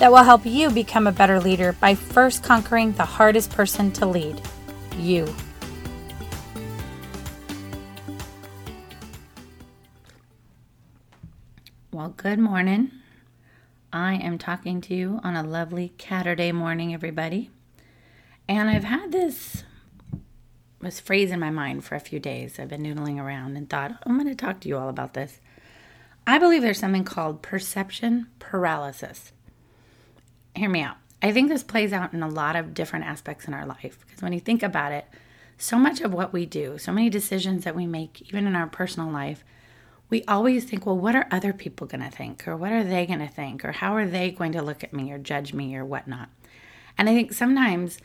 that will help you become a better leader by first conquering the hardest person to lead you. Well, good morning. I am talking to you on a lovely Catterday morning, everybody. And I've had this this phrase in my mind for a few days. I've been noodling around and thought, I'm going to talk to you all about this. I believe there's something called perception paralysis. Hear me out. I think this plays out in a lot of different aspects in our life because when you think about it, so much of what we do, so many decisions that we make, even in our personal life, we always think, well, what are other people going to think? Or what are they going to think? Or how are they going to look at me or judge me or whatnot? And I think sometimes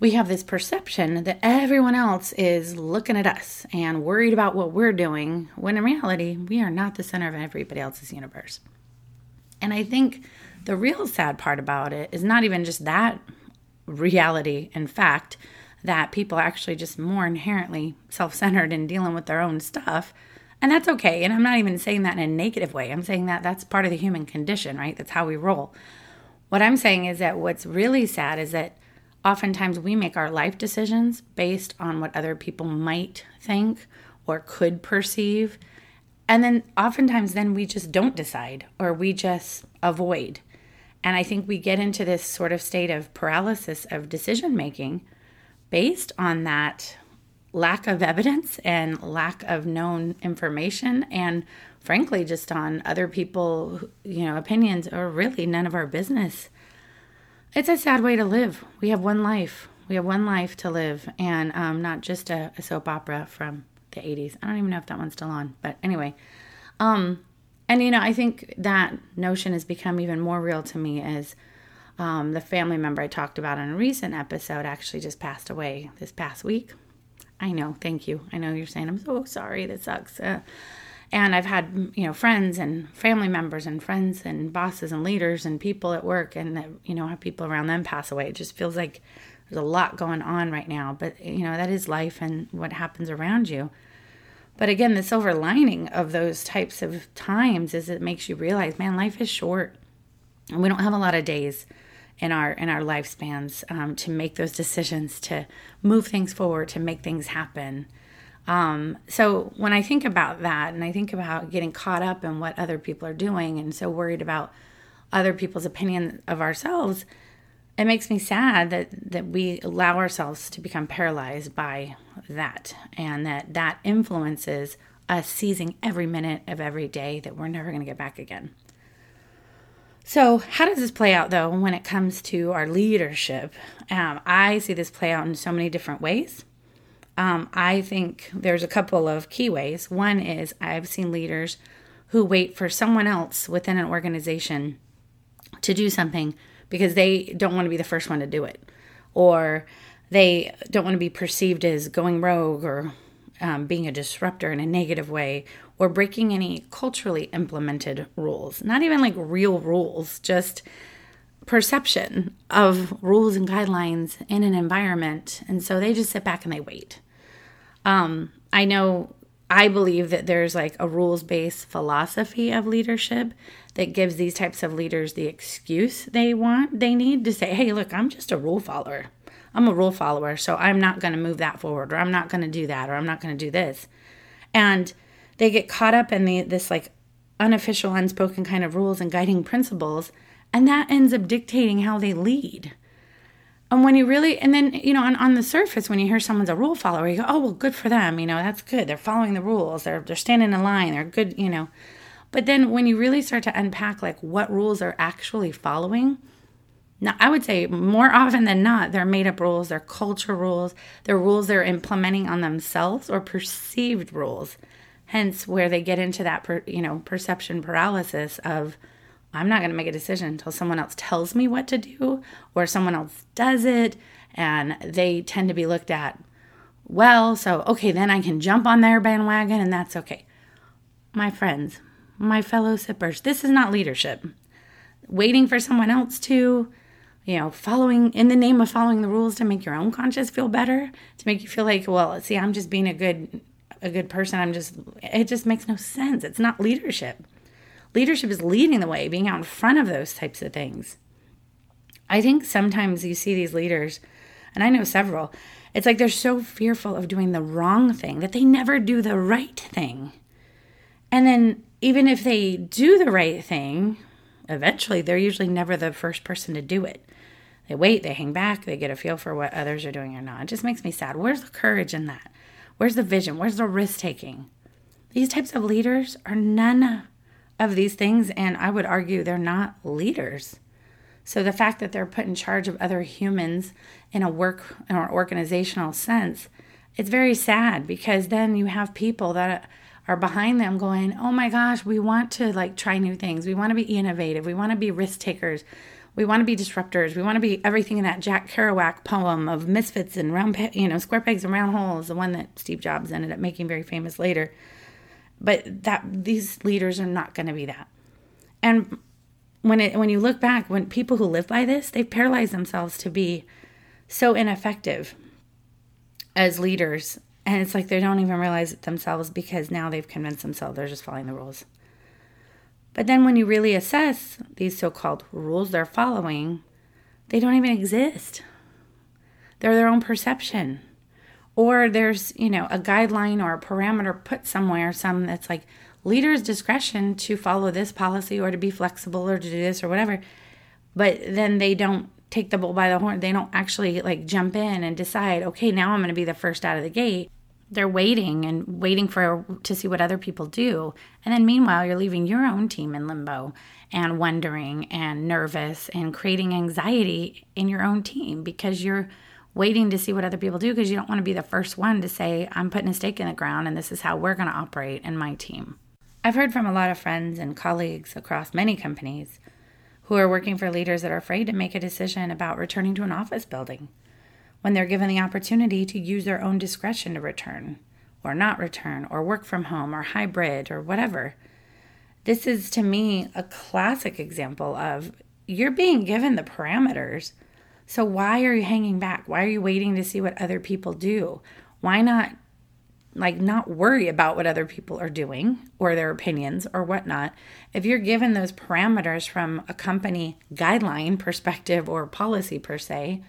we have this perception that everyone else is looking at us and worried about what we're doing, when in reality, we are not the center of everybody else's universe. And I think the real sad part about it is not even just that reality and fact that people are actually just more inherently self centered and dealing with their own stuff. And that's okay. And I'm not even saying that in a negative way. I'm saying that that's part of the human condition, right? That's how we roll. What I'm saying is that what's really sad is that oftentimes we make our life decisions based on what other people might think or could perceive. And then oftentimes then we just don't decide or we just avoid. And I think we get into this sort of state of paralysis of decision making based on that lack of evidence and lack of known information and frankly just on other people you know opinions are really none of our business it's a sad way to live. We have one life. We have one life to live, and um, not just a, a, soap opera from the 80s. I don't even know if that one's still on, but anyway. Um, and you know, I think that notion has become even more real to me as um, the family member I talked about in a recent episode actually just passed away this past week. I know, thank you. I know you're saying, I'm so sorry, that sucks. Uh, and I've had, you know, friends and family members and friends and bosses and leaders and people at work and, you know, have people around them pass away. It just feels like there's a lot going on right now. But, you know, that is life and what happens around you. But again, the silver lining of those types of times is it makes you realize, man, life is short. And we don't have a lot of days in our in our lifespans um, to make those decisions, to move things forward, to make things happen. Um, so when I think about that and I think about getting caught up in what other people are doing and so worried about other people's opinion of ourselves, it makes me sad that that we allow ourselves to become paralyzed by that and that that influences us seizing every minute of every day that we're never going to get back again. So, how does this play out though when it comes to our leadership? Um, I see this play out in so many different ways. Um, I think there's a couple of key ways. One is I've seen leaders who wait for someone else within an organization to do something because they don't want to be the first one to do it, or they don't want to be perceived as going rogue or um, being a disruptor in a negative way, or breaking any culturally implemented rules. Not even like real rules, just perception of rules and guidelines in an environment. And so they just sit back and they wait. Um, I know I believe that there's like a rules based philosophy of leadership that gives these types of leaders the excuse they want, they need to say, hey, look, I'm just a rule follower. I'm a rule follower, so I'm not going to move that forward, or I'm not going to do that, or I'm not going to do this. And they get caught up in the, this like unofficial, unspoken kind of rules and guiding principles, and that ends up dictating how they lead. And when you really, and then, you know, on, on the surface, when you hear someone's a rule follower, you go, oh, well, good for them. You know, that's good. They're following the rules. They're, they're standing in line. They're good, you know. But then when you really start to unpack, like, what rules are actually following, now, I would say more often than not, they're made up rules, they're culture rules, they're rules they're implementing on themselves or perceived rules. Hence, where they get into that, per, you know, perception paralysis of, I'm not going to make a decision until someone else tells me what to do or someone else does it. And they tend to be looked at well. So, okay, then I can jump on their bandwagon and that's okay. My friends, my fellow sippers, this is not leadership. Waiting for someone else to, you know, following in the name of following the rules to make your own conscience feel better, to make you feel like, well, see, I'm just being a good a good person. I'm just it just makes no sense. It's not leadership. Leadership is leading the way, being out in front of those types of things. I think sometimes you see these leaders, and I know several, it's like they're so fearful of doing the wrong thing that they never do the right thing. And then, even if they do the right thing, eventually they're usually never the first person to do it. They wait, they hang back, they get a feel for what others are doing or not. It just makes me sad. Where's the courage in that? Where's the vision? Where's the risk taking? These types of leaders are none of these things, and I would argue they're not leaders. So the fact that they're put in charge of other humans in a work or organizational sense, it's very sad because then you have people that are behind them going, "Oh my gosh, we want to like try new things. We want to be innovative. We want to be risk takers. We want to be disruptors. We want to be everything in that Jack Kerouac poem of misfits and round, pe- you know, square pegs and round holes, the one that Steve Jobs ended up making very famous later. But that these leaders are not going to be that. And when it when you look back, when people who live by this, they've paralyzed themselves to be so ineffective as leaders. And it's like they don't even realize it themselves because now they've convinced themselves they're just following the rules. But then when you really assess these so called rules they're following, they don't even exist. They're their own perception. Or there's, you know, a guideline or a parameter put somewhere, some that's like leader's discretion to follow this policy or to be flexible or to do this or whatever. But then they don't take the bull by the horn. They don't actually like jump in and decide, okay, now I'm going to be the first out of the gate they're waiting and waiting for to see what other people do. And then meanwhile you're leaving your own team in limbo and wondering and nervous and creating anxiety in your own team because you're waiting to see what other people do because you don't want to be the first one to say i'm putting a stake in the ground and this is how we're going to operate in my team. I've heard from a lot of friends and colleagues across many companies who are working for leaders that are afraid to make a decision about returning to an office building when they're given the opportunity to use their own discretion to return or not return or work from home or hybrid or whatever. This is to me a classic example of you're being given the parameters. So why are you hanging back? Why are you waiting to see what other people do? Why not like not worry about what other people are doing or their opinions or whatnot. If you're given those parameters from a company guideline perspective or policy per se,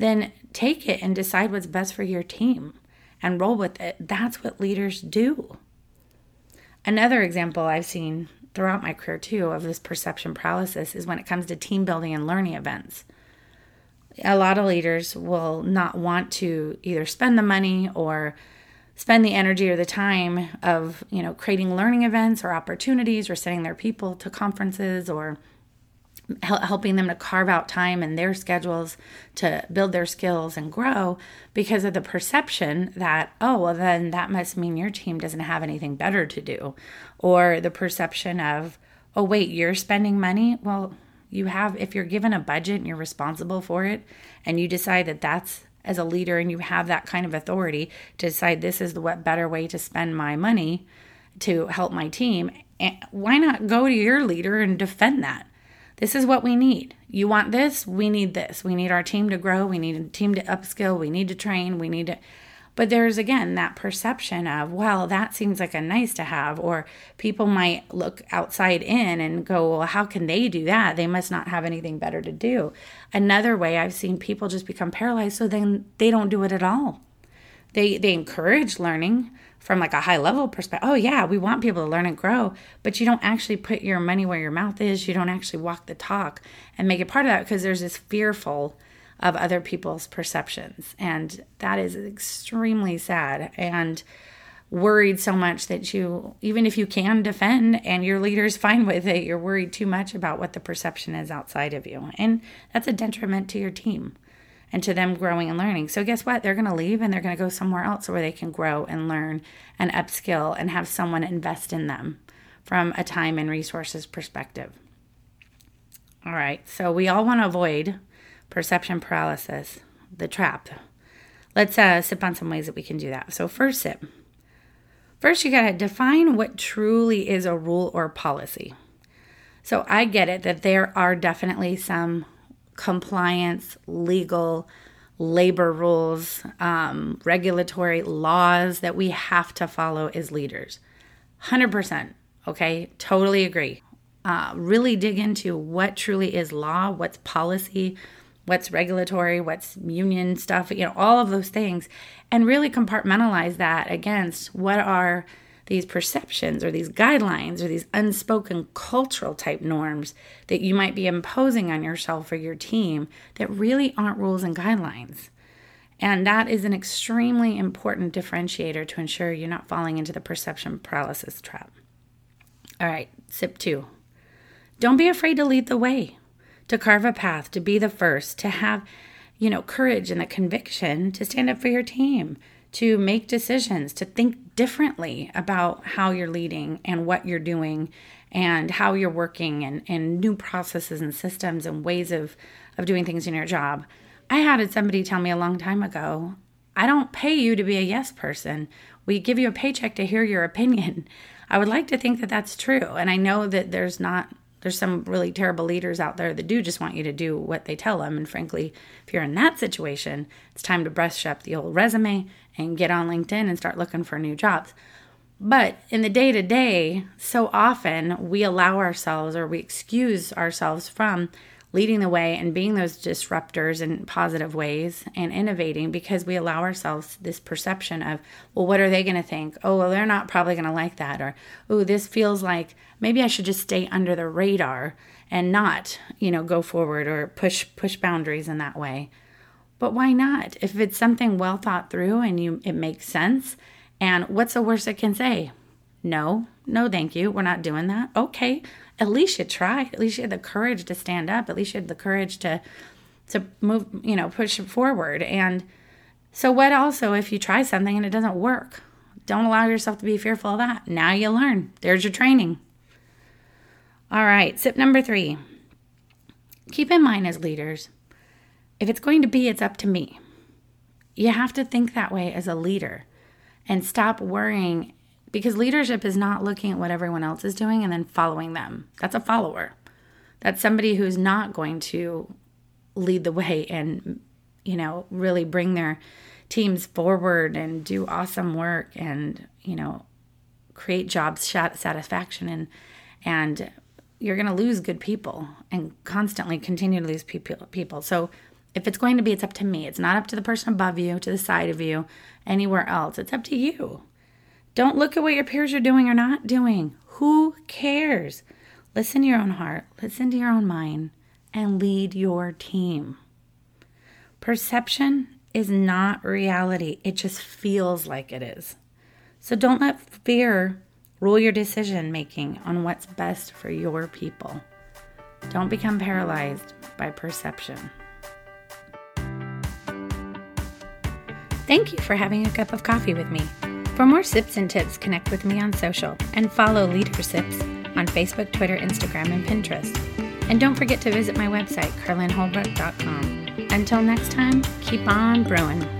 then take it and decide what's best for your team and roll with it. That's what leaders do. Another example I've seen throughout my career too of this perception paralysis is when it comes to team building and learning events. A lot of leaders will not want to either spend the money or spend the energy or the time of, you know, creating learning events or opportunities or sending their people to conferences or helping them to carve out time in their schedules to build their skills and grow because of the perception that, oh, well, then that must mean your team doesn't have anything better to do. Or the perception of, oh, wait, you're spending money? Well, you have, if you're given a budget and you're responsible for it, and you decide that that's as a leader and you have that kind of authority to decide this is the what better way to spend my money to help my team, eh, why not go to your leader and defend that? This is what we need. You want this? We need this. We need our team to grow. We need a team to upskill. We need to train. We need to. But there's again that perception of, well, that seems like a nice to have, or people might look outside in and go, well, how can they do that? They must not have anything better to do. Another way I've seen people just become paralyzed, so then they don't do it at all. They they encourage learning, from like a high level perspective oh yeah we want people to learn and grow but you don't actually put your money where your mouth is. You don't actually walk the talk and make it part of that because there's this fearful of other people's perceptions and that is extremely sad and worried so much that you even if you can defend and your leader's fine with it you're worried too much about what the perception is outside of you and that's a detriment to your team and to them growing and learning. So, guess what? They're going to leave and they're going to go somewhere else where they can grow and learn and upskill and have someone invest in them from a time and resources perspective. All right, so we all want to avoid perception paralysis, the trap. Let's uh, sip on some ways that we can do that. So, first sip. First, you got to define what truly is a rule or policy. So, I get it that there are definitely some compliance, legal, labor rules, um, regulatory laws that we have to follow as leaders. 100%. Okay, totally agree. Uh, really dig into what truly is law, what's policy, what's regulatory, what's union stuff, you know, all of those things, and really compartmentalize that against what are these perceptions or these guidelines or these unspoken cultural type norms that you might be imposing on yourself or your team that really aren't rules and guidelines. And that is an extremely important differentiator to ensure you're not falling into the perception paralysis trap. All right, sip two. Don't be afraid to lead the way, to carve a path, to be the first, to have, you know, courage and the conviction to stand up for your team, to make decisions, to think differently about how you're leading and what you're doing and how you're working and, and new processes and systems and ways of, of doing things in your job. I had somebody tell me a long time ago, I don't pay you to be a yes person. We give you a paycheck to hear your opinion. I would like to think that that's true. And I know that there's not there's some really terrible leaders out there that do just want you to do what they tell them. And frankly, if you're in that situation, it's time to brush up the old resume and get on LinkedIn and start looking for new jobs. But in the day to day, so often we allow ourselves or we excuse ourselves from leading the way and being those disruptors in positive ways and innovating because we allow ourselves this perception of, well, what are they going to think? Oh, well, they're not probably going to like that. Or, oh, this feels like maybe I should just stay under the radar and not, you know, go forward or push push boundaries in that way. But why not? If it's something well thought through and you it makes sense, and what's the worst it can say? No, no, thank you. We're not doing that. Okay, at least you tried. At least you had the courage to stand up. At least you had the courage to to move, you know, push forward. And so what also if you try something and it doesn't work? Don't allow yourself to be fearful of that. Now you learn. There's your training. All right, sip number 3. Keep in mind as leaders, if it's going to be, it's up to me. You have to think that way as a leader and stop worrying because leadership is not looking at what everyone else is doing and then following them. That's a follower. That's somebody who's not going to lead the way and, you know, really bring their teams forward and do awesome work and, you know, create job satisfaction and and you're going to lose good people and constantly continue to lose people people. So if it's going to be it's up to me. It's not up to the person above you, to the side of you, anywhere else. It's up to you. Don't look at what your peers are doing or not doing. Who cares? Listen to your own heart, listen to your own mind, and lead your team. Perception is not reality, it just feels like it is. So don't let fear rule your decision making on what's best for your people. Don't become paralyzed by perception. Thank you for having a cup of coffee with me. For more sips and tips, connect with me on social and follow Leader Sips on Facebook, Twitter, Instagram, and Pinterest. And don't forget to visit my website, carlinholbrook.com. Until next time, keep on brewing.